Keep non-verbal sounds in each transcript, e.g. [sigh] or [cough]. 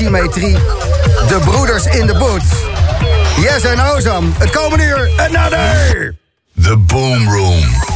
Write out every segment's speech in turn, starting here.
De broeders in de boots. Yes en Ozam. Het komende uur, another! The Boom Room.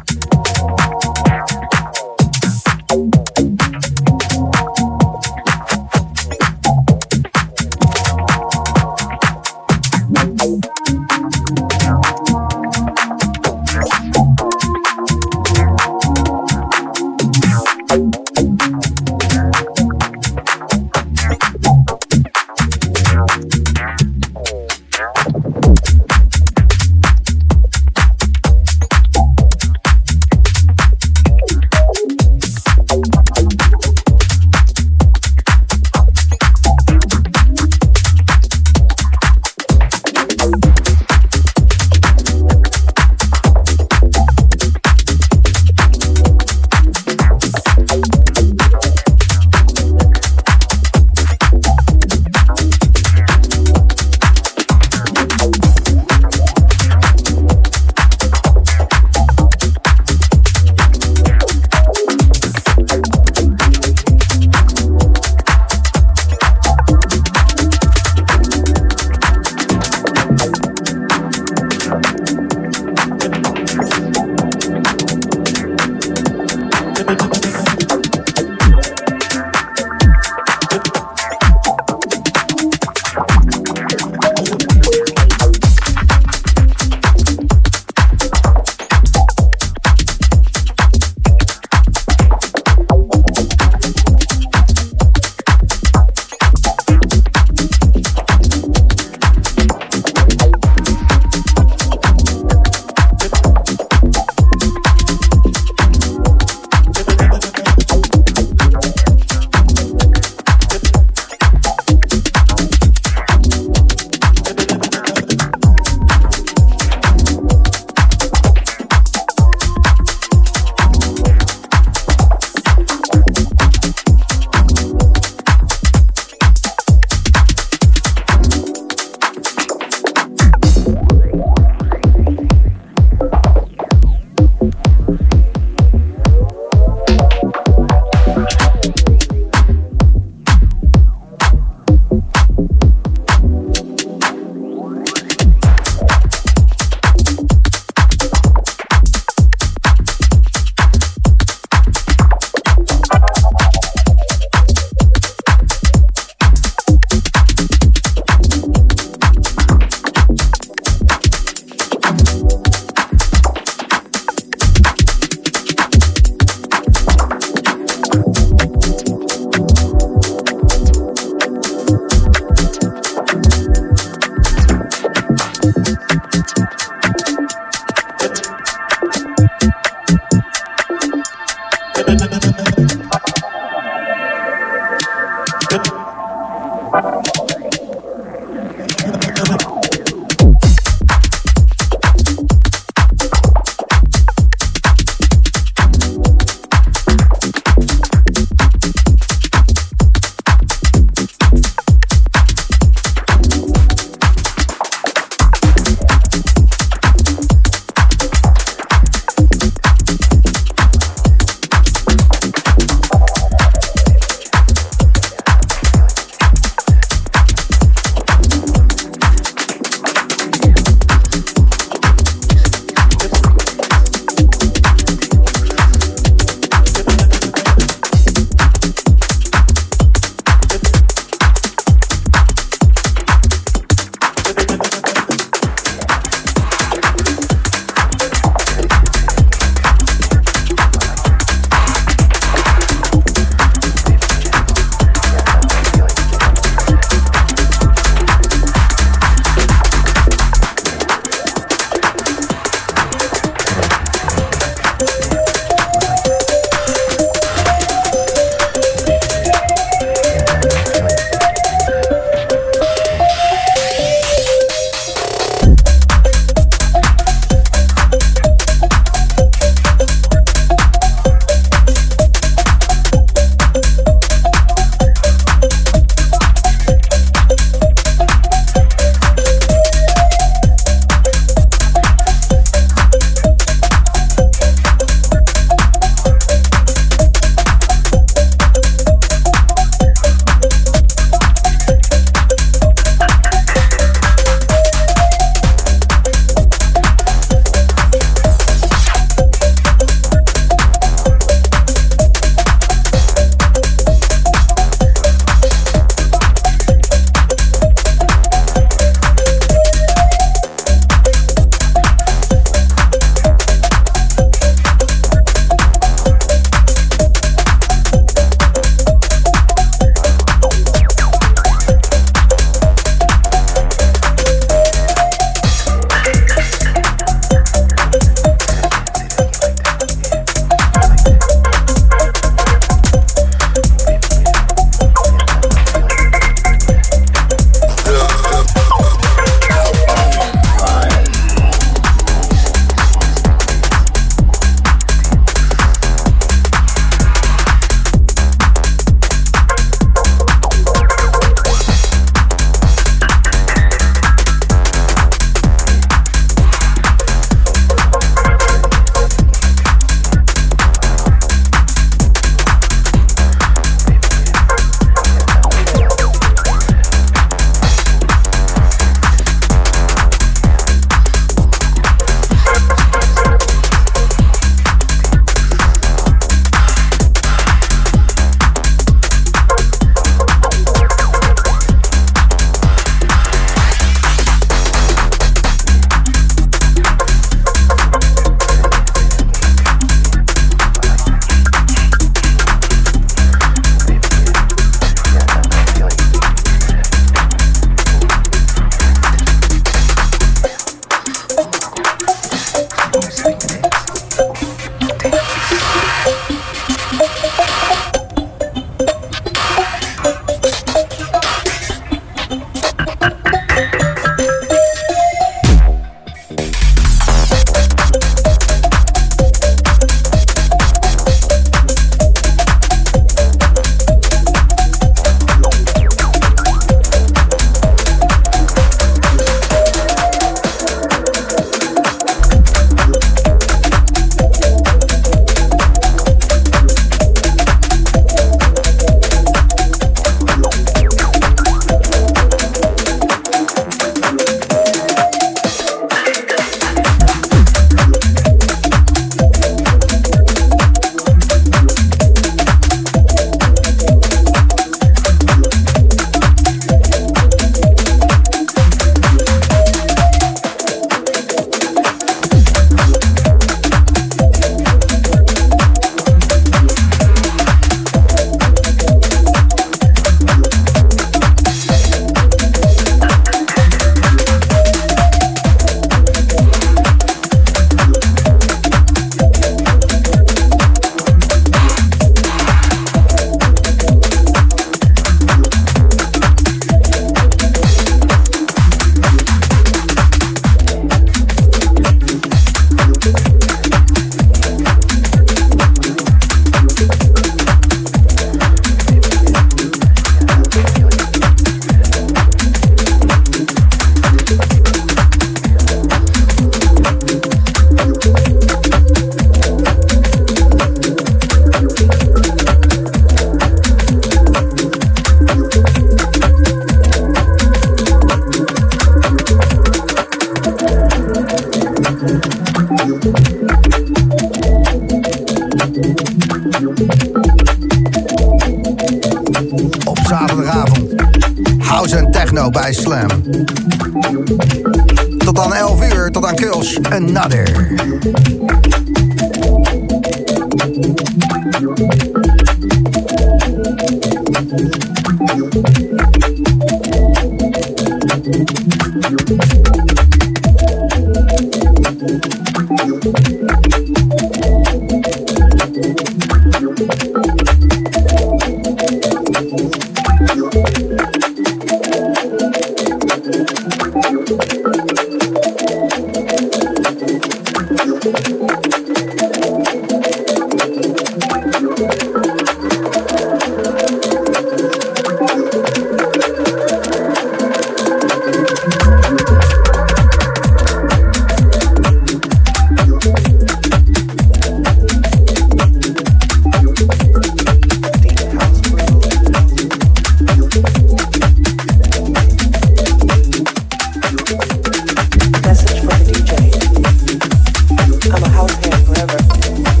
I'm a house man forever.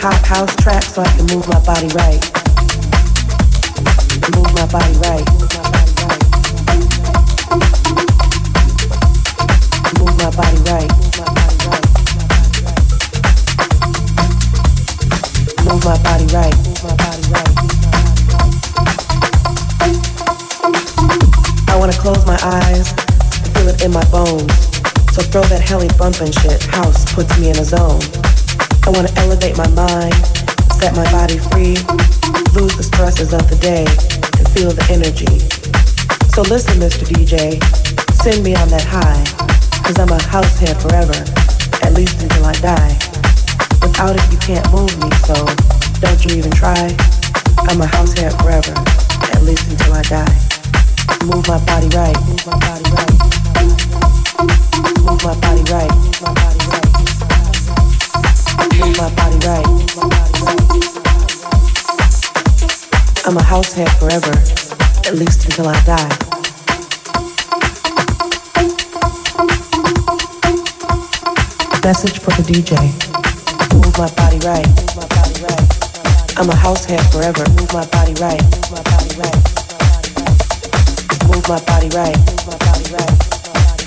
hot house track so I can move my body right. Move my body right. Move my body right. Move my body right. I wanna close my eyes, feel it in my bones. So throw that heli bump shit. House puts me in a zone. I want to elevate my mind, set my body free, lose the stresses of the day, and feel the energy. So listen, Mr. DJ, send me on that high, cause I'm a house head forever, at least until I die. Without it, you can't move me, so don't you even try. I'm a house head forever, at least until I die. Move my body right, move my body right, move my body right, move my body right move my body right. I'm a househead forever, at least until I die. Message for the DJ. Move my body right. I'm a house forever. Move my body right. Move my body right.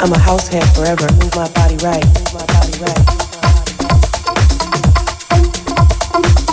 I'm a house forever. Move my body right.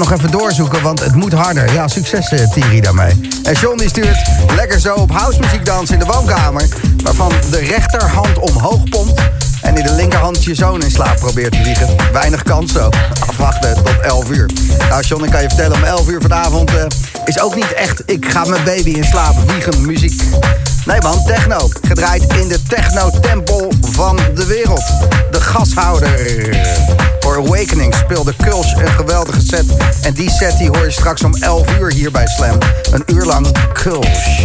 nog even doorzoeken, want het moet harder. Ja, succes uh, Thierry daarmee. En John die stuurt lekker zo op housemuziek dansen in de woonkamer... waarvan de rechterhand omhoog pompt... en in de linkerhand je zoon in slaap probeert te wiegen. Weinig kans zo. Afwachten tot 11 uur. Nou John, ik kan je vertellen, om 11 uur vanavond... Uh, is ook niet echt, ik ga mijn baby in slaap wiegen muziek. Nee man, techno. Gedraaid in de techno-tempel van de wereld. De gashouder. Voor Awakening speelde Kulsch een geweldige set. En die set die hoor je straks om 11 uur hier bij Slam. Een uur lang Kulsch.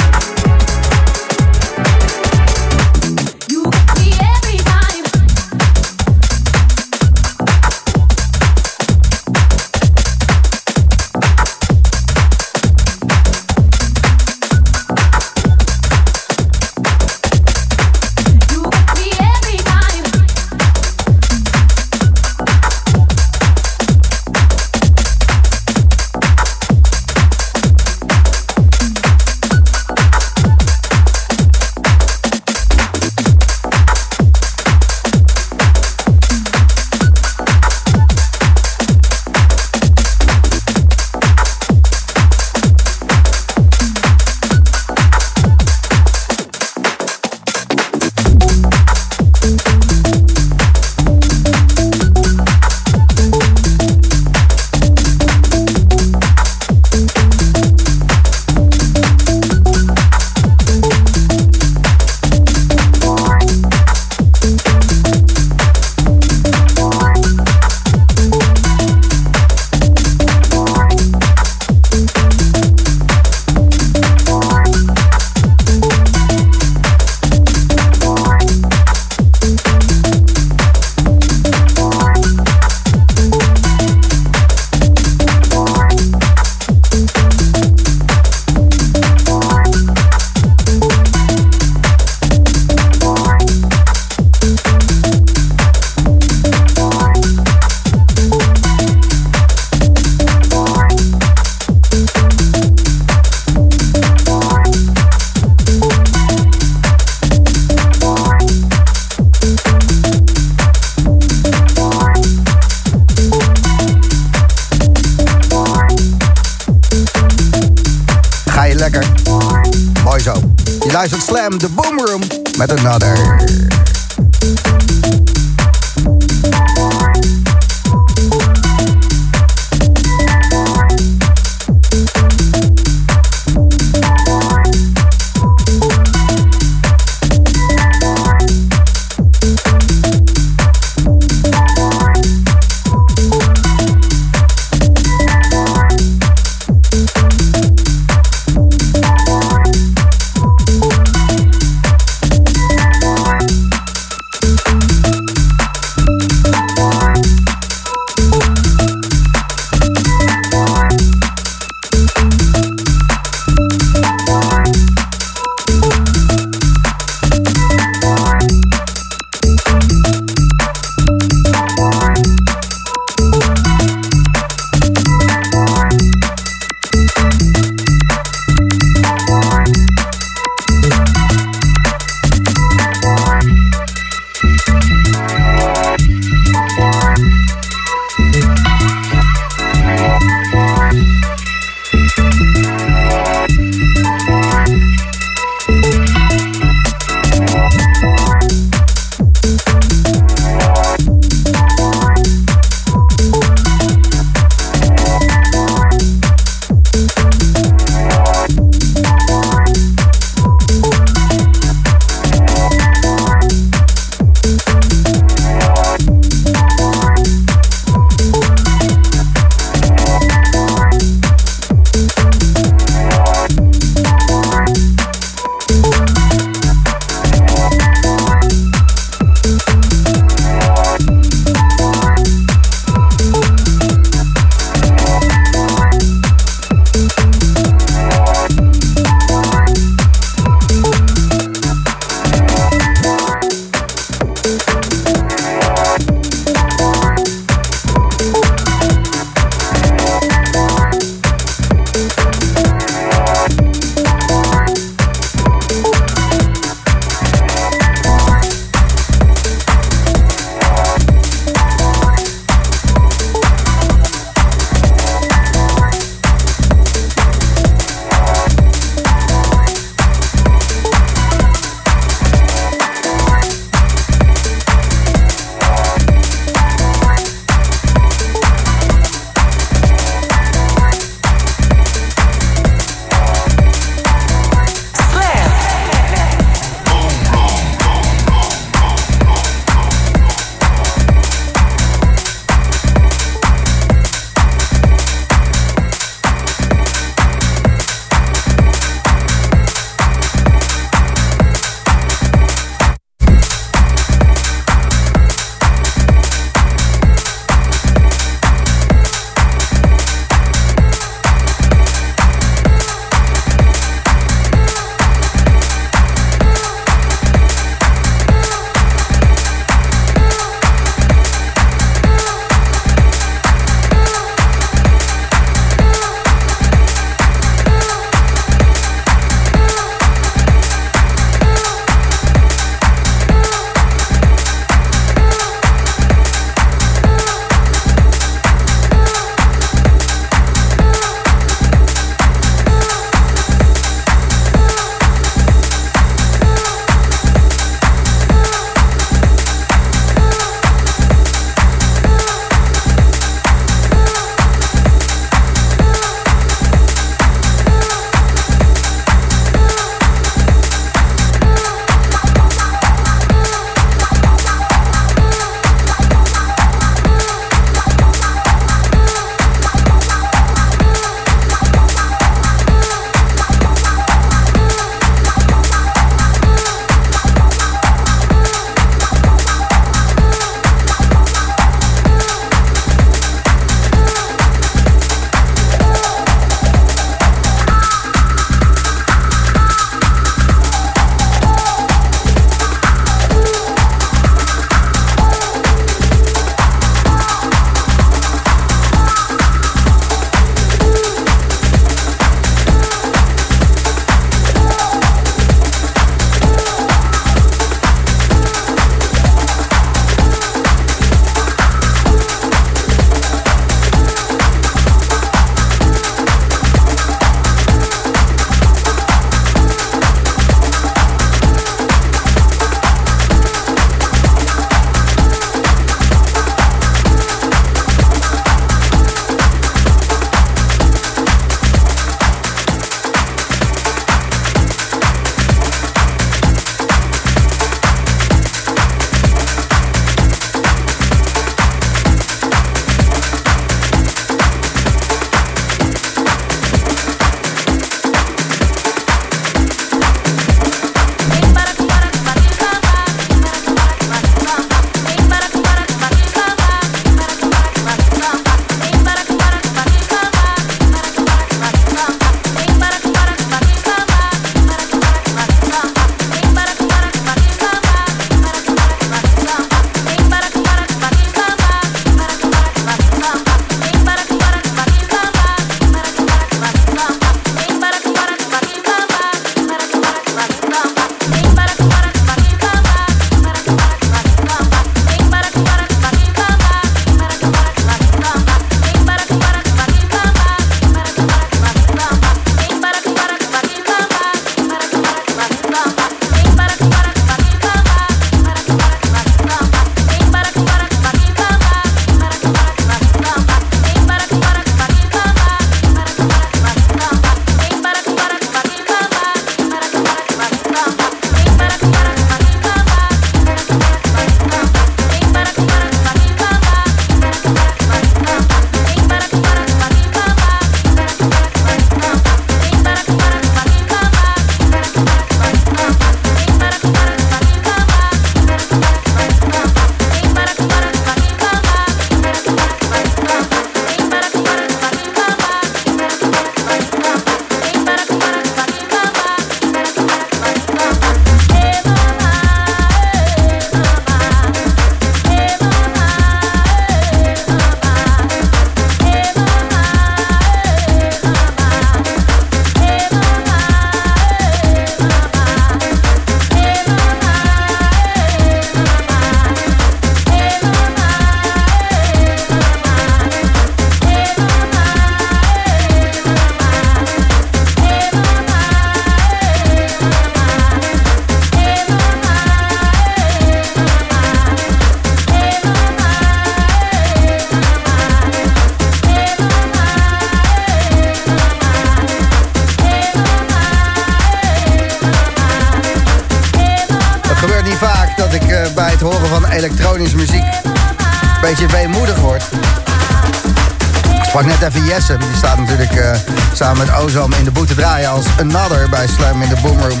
Samen met Ozam in de boete draaien als Another bij Slam in de Boomroom.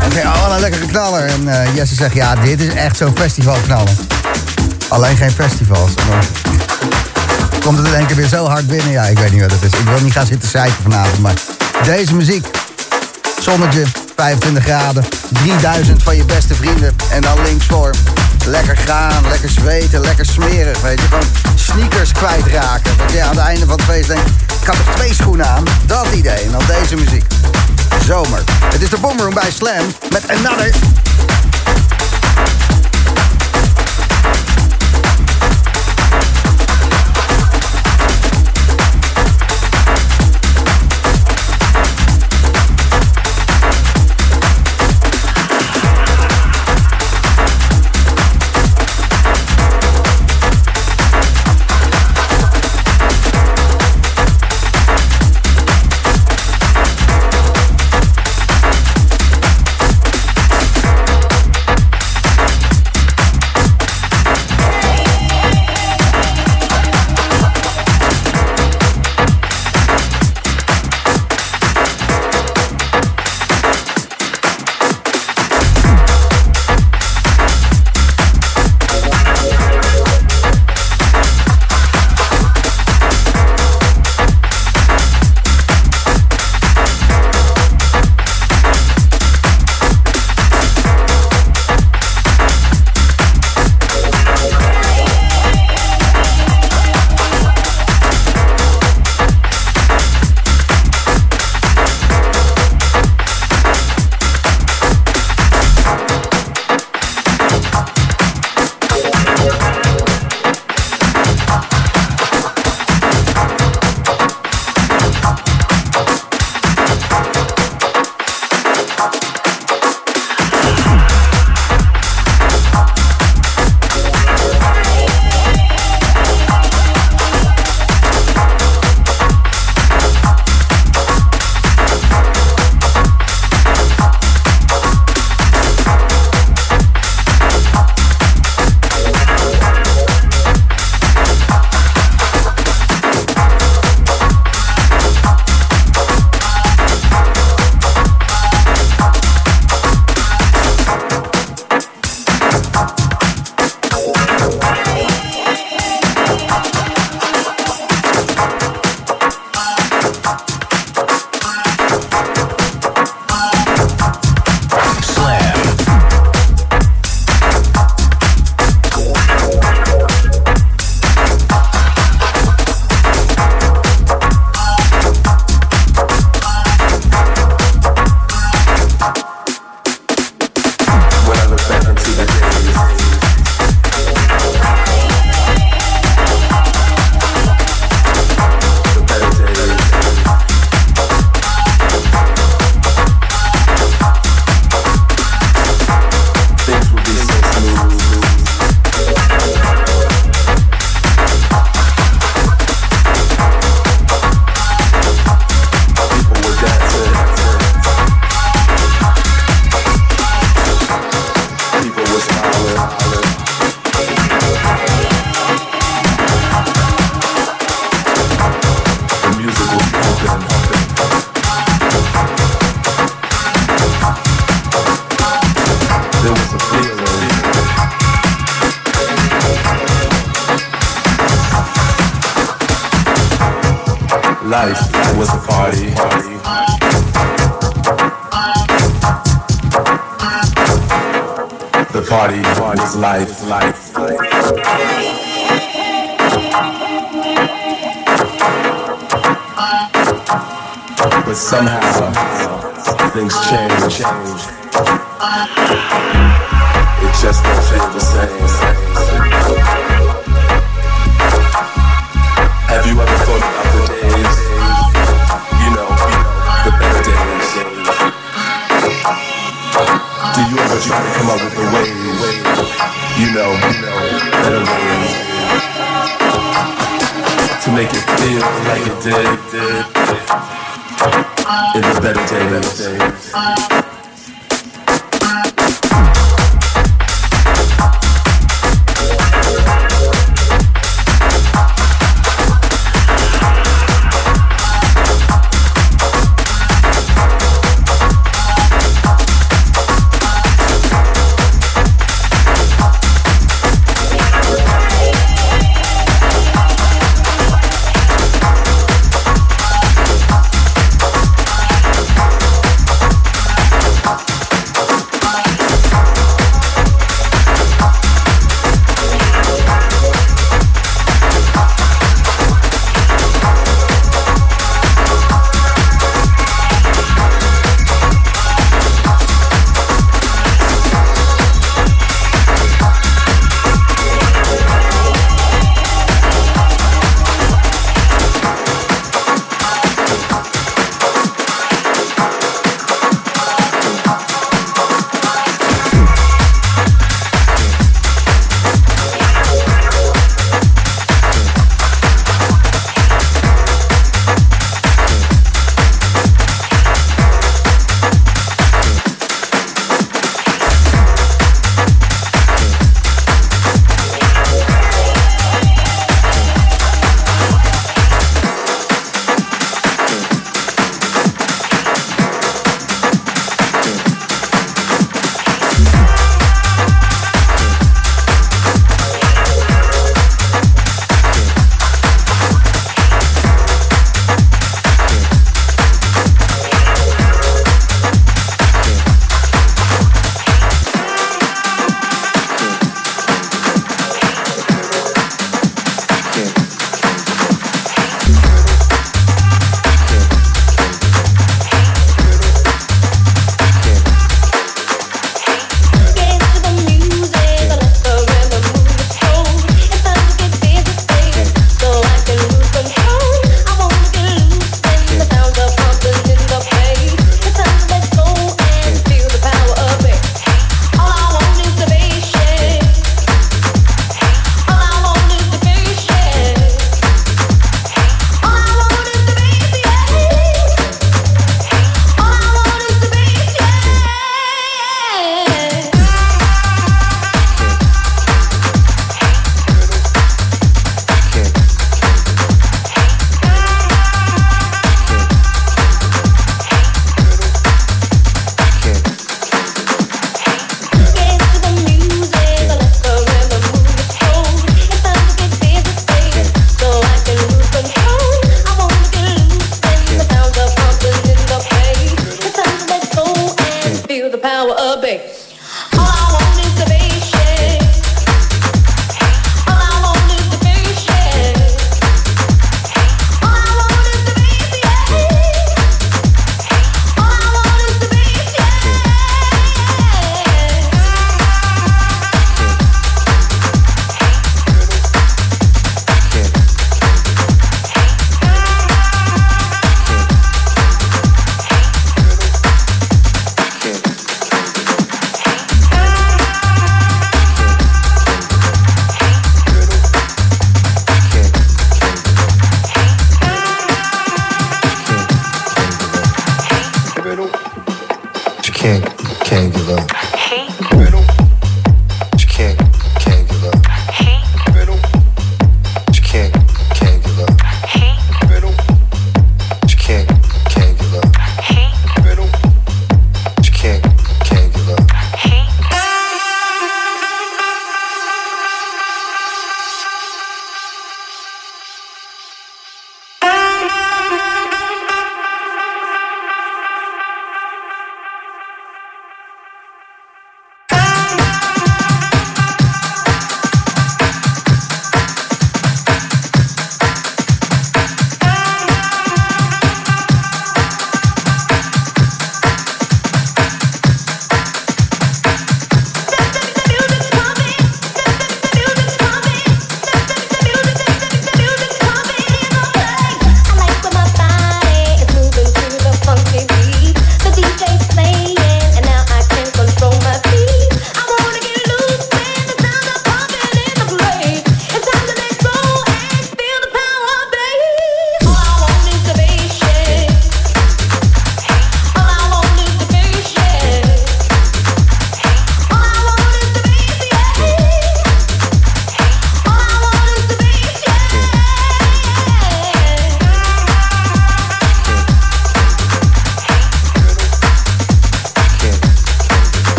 En ik zei, oh, een lekkere knaller. En uh, Jesse zegt, ja, dit is echt zo'n festivalknaller. Alleen geen festivals. Maar komt het één keer weer zo hard binnen? Ja, ik weet niet wat het is. Ik wil niet gaan zitten zeiken vanavond, maar deze muziek. Zonnetje, 25 graden, 3000 van je beste vrienden. En dan links voor. Lekker gaan, lekker zweten, lekker smerig. Weet je, gewoon sneakers kwijtraken. Dat je aan het einde van het feest denkt, ik had toch twee schoenen aan? Dat idee. En dan deze muziek. Zomer. Het is de Boomroom bij Slam met Another. party, party's life, life. But somehow somehow things change, change. It just don't feel the same. Have you ever thought about the days? You know, the better days. Do you ever try to come up with a way? you know, you know to make it feel like it did in the better days.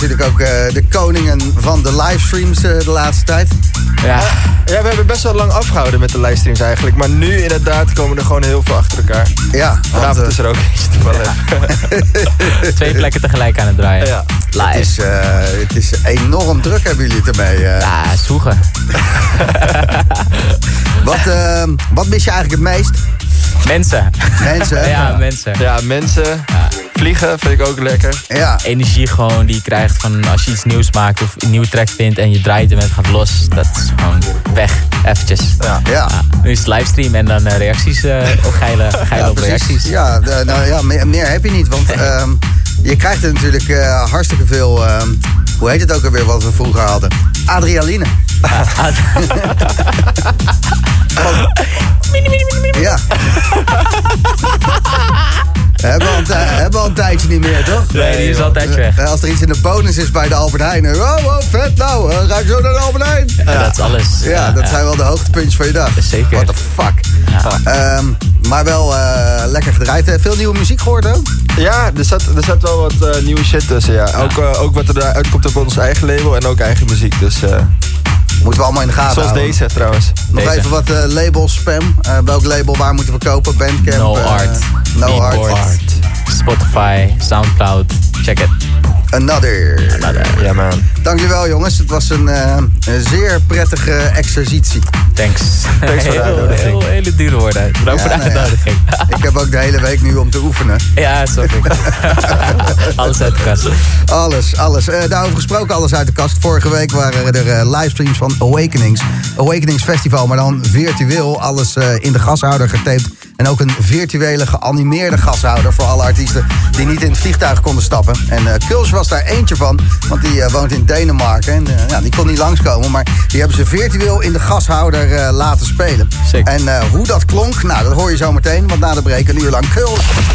Natuurlijk ook uh, de koningen van de livestreams uh, de laatste tijd. Ja. Ja, we hebben best wel lang afgehouden met de livestreams eigenlijk. Maar nu inderdaad komen er gewoon heel veel achter elkaar. Ja, Vanavond want, is er ook eentje toevallig. Twee plekken tegelijk aan het draaien. Ja. Live. het, is, het is enorm druk hebben jullie het ermee. Ja, zoegen. [laughs] wat, wat mis je eigenlijk het meest? Mensen. Mensen? ja, mensen. Ja, mensen. Ja. Vliegen vind ik ook lekker. Ja. Energie gewoon die je krijgt van als je iets nieuws maakt of een nieuwe track vindt en je draait hem en het gaat los. Dat is gewoon weg, eventjes. Ja. ja. nu is het livestream en dan uh, reacties uh, op geile, geile ja, op reacties. Ja, de, nou, ja meer, meer, heb je niet, want um, je krijgt er natuurlijk uh, hartstikke veel, um, hoe heet het ook alweer wat we vroeger hadden? Adrenaline. ja. Hebben we, al, hebben we al een tijdje niet meer, toch? Nee, die is altijd weg. Als er iets in de bonus is bij de Albert Heijn. Oh, oh vet nou, uh, ga ik zo naar de Albert Heijn. Ja, ja. dat is alles. Ja, ja dat zijn wel de hoogtepuntjes van je dag. Zeker. What the fuck. Um, maar wel uh, lekker gedraaid. Veel nieuwe muziek gehoord ook? Ja, er zat, er zat wel wat uh, nieuwe shit tussen, ja. Ook, ook wat er uitkomt op ons eigen label en ook eigen muziek, dus... Moeten we allemaal in de gaten Zoals houden. deze trouwens. Nog deze. even wat uh, labels spam. Uh, welk label waar moeten we kopen? Bandcamp? No uh, Art. No Beatport, Art. Spotify, Soundcloud. Check it. Another. Ja, man. Dankjewel jongens, het was een, eh, een zeer prettige exercitie. Thanks. Thanks voor de heel, uitnodiging. heel, hele dure woorden. Bedankt voor de nou ja. uitnodiging. [laughs] Ik heb ook de hele week nu om te oefenen. ja, sorry. [laughs] Alles uit de kast. Alles, alles. Eh, daarover gesproken, alles uit de kast. Vorige week waren er eh, livestreams van Awakenings. Awakenings Festival, maar dan virtueel. Alles eh, in de gashouder getaped. En ook een virtuele geanimeerde gashouder voor alle artiesten die niet in het vliegtuig konden stappen. En eh Kuls was daar eentje van, want die eh, woont in Denemarken. En eh, ja, die kon niet langskomen, maar die hebben ze virtueel in de gashouder laten spelen. Sick. En hoe dat klonk, nou, dat hoor je zo meteen. Want na de break een uur lang Kuls.